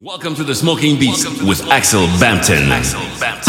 Welcome to the Smoking Beast with Axel Bampton. Axel Bampton.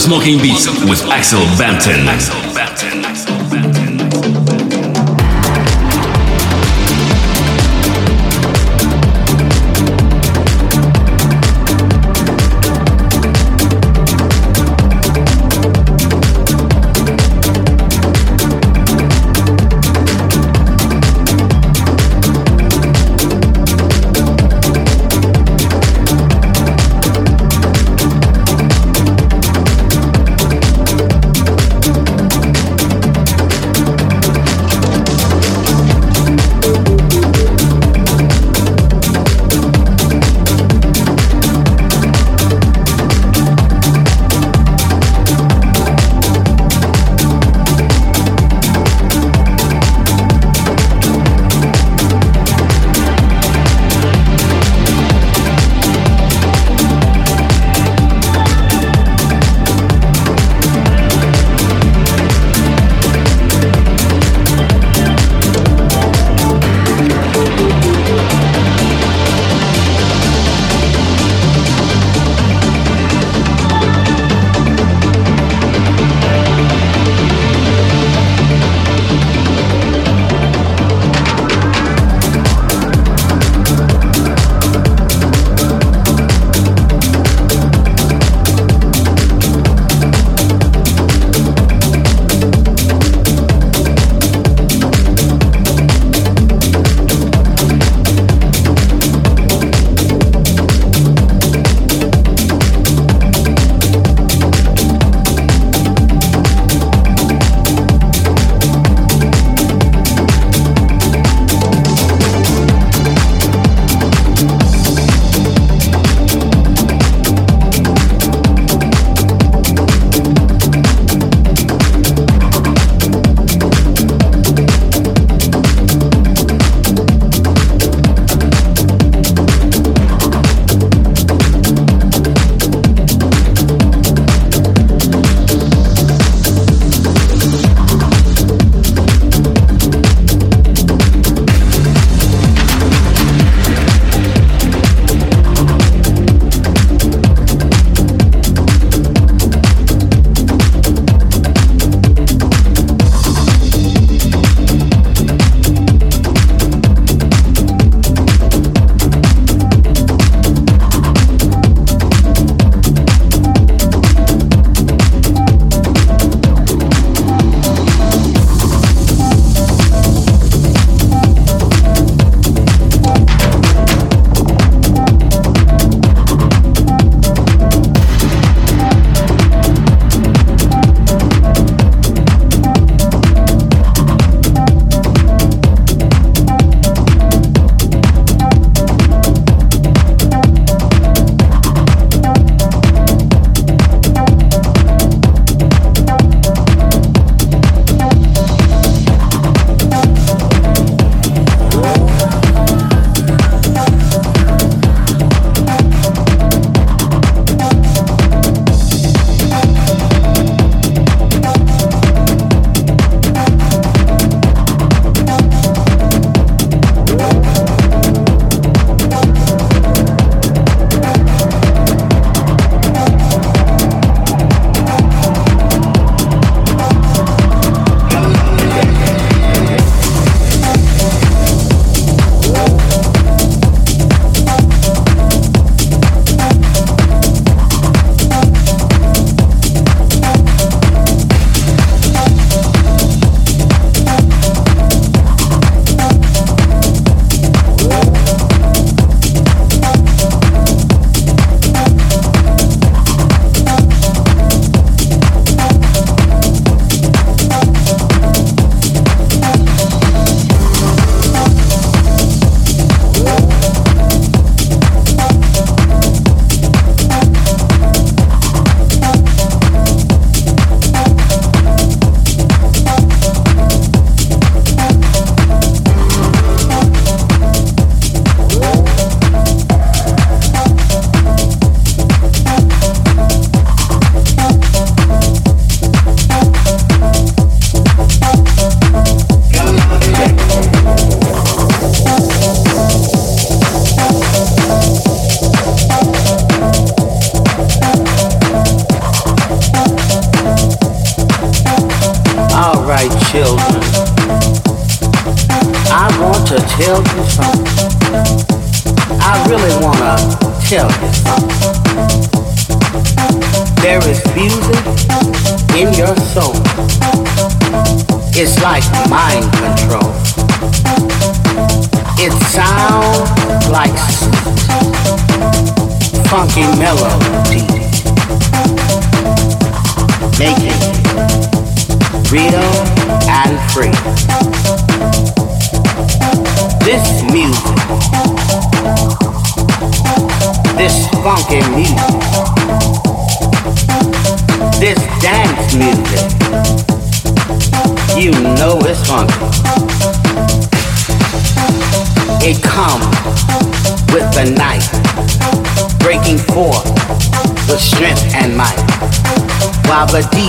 Smoking Beats with Axel Bampton.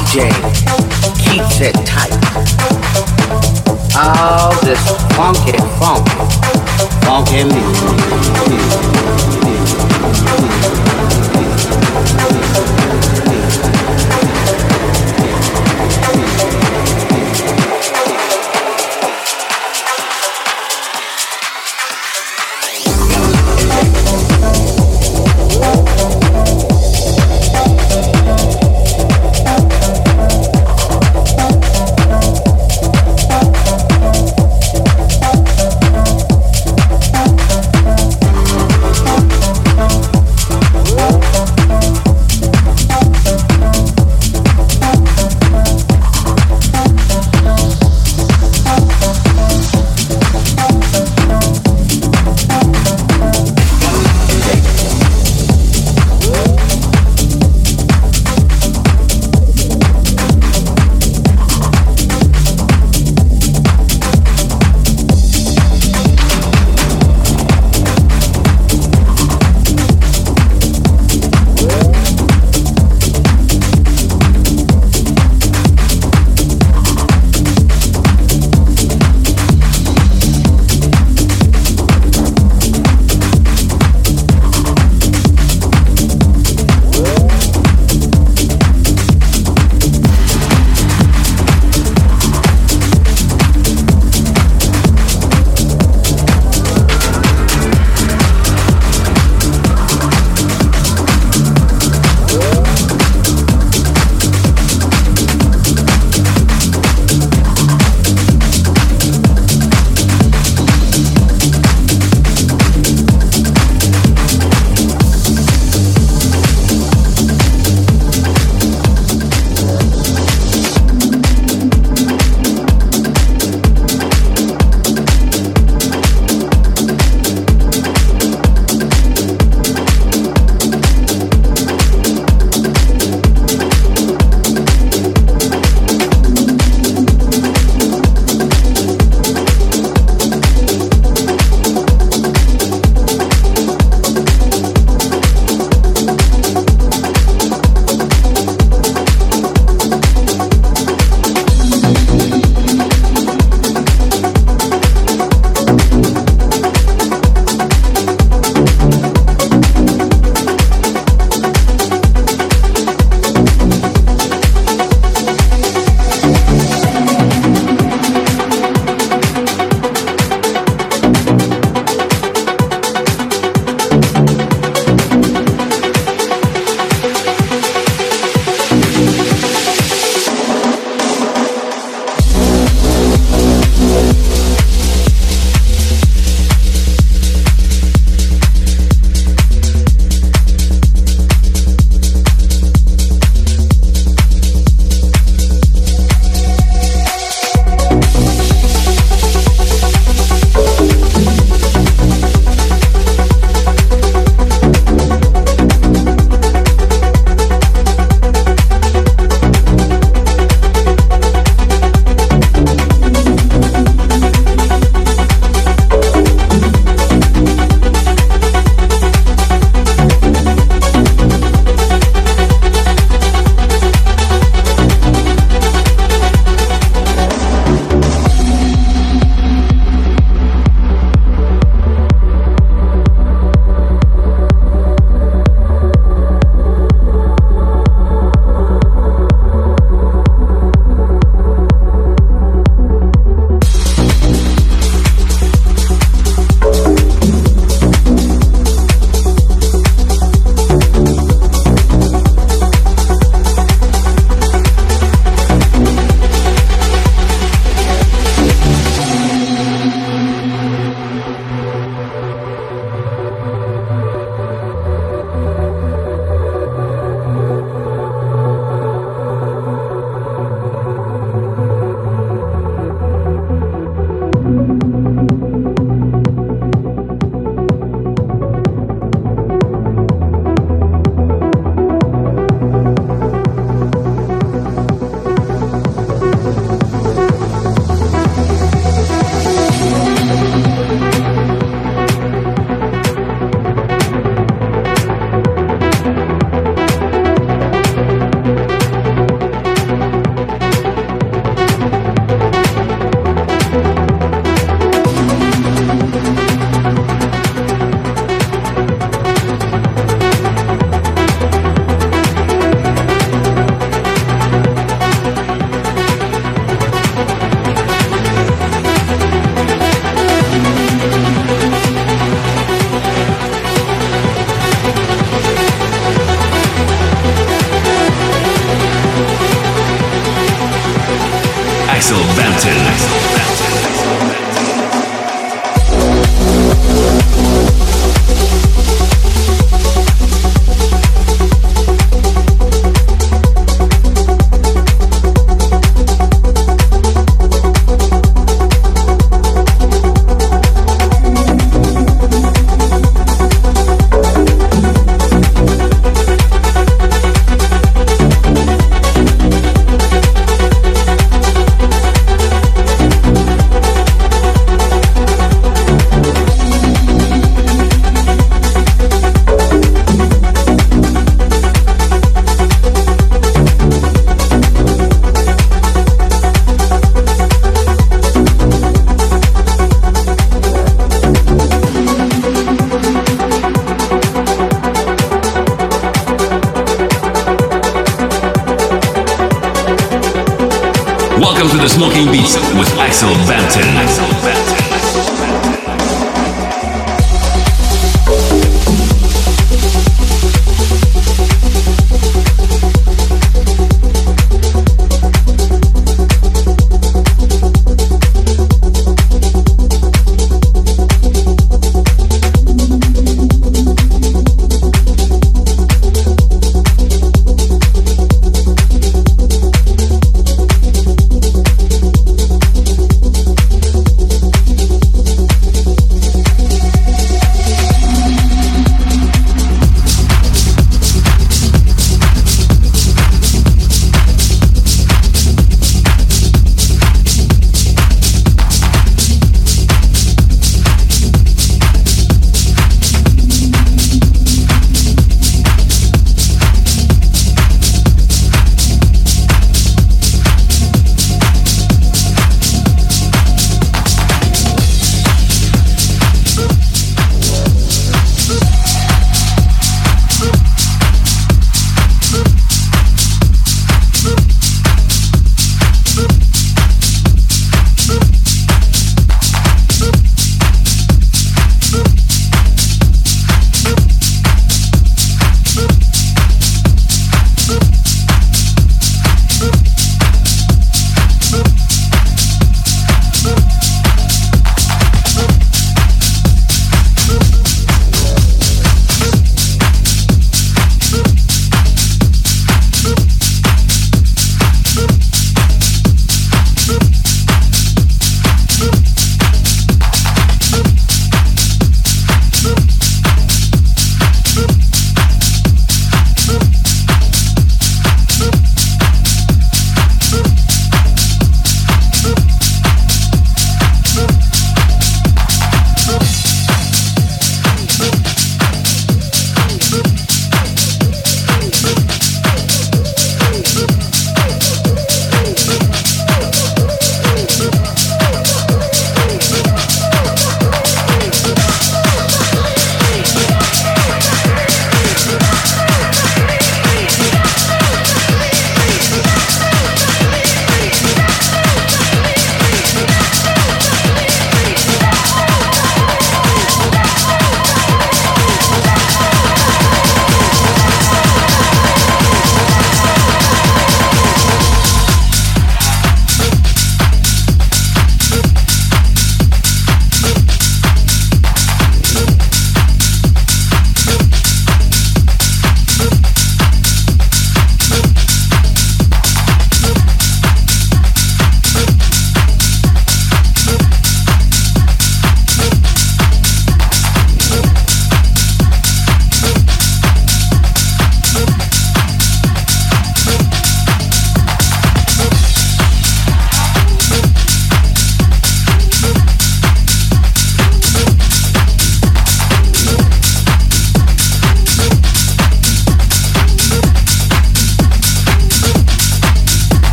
DJ keeps it tight. All this funky funky, funky music.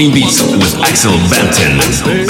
Smoking Beats with Axel Bampton.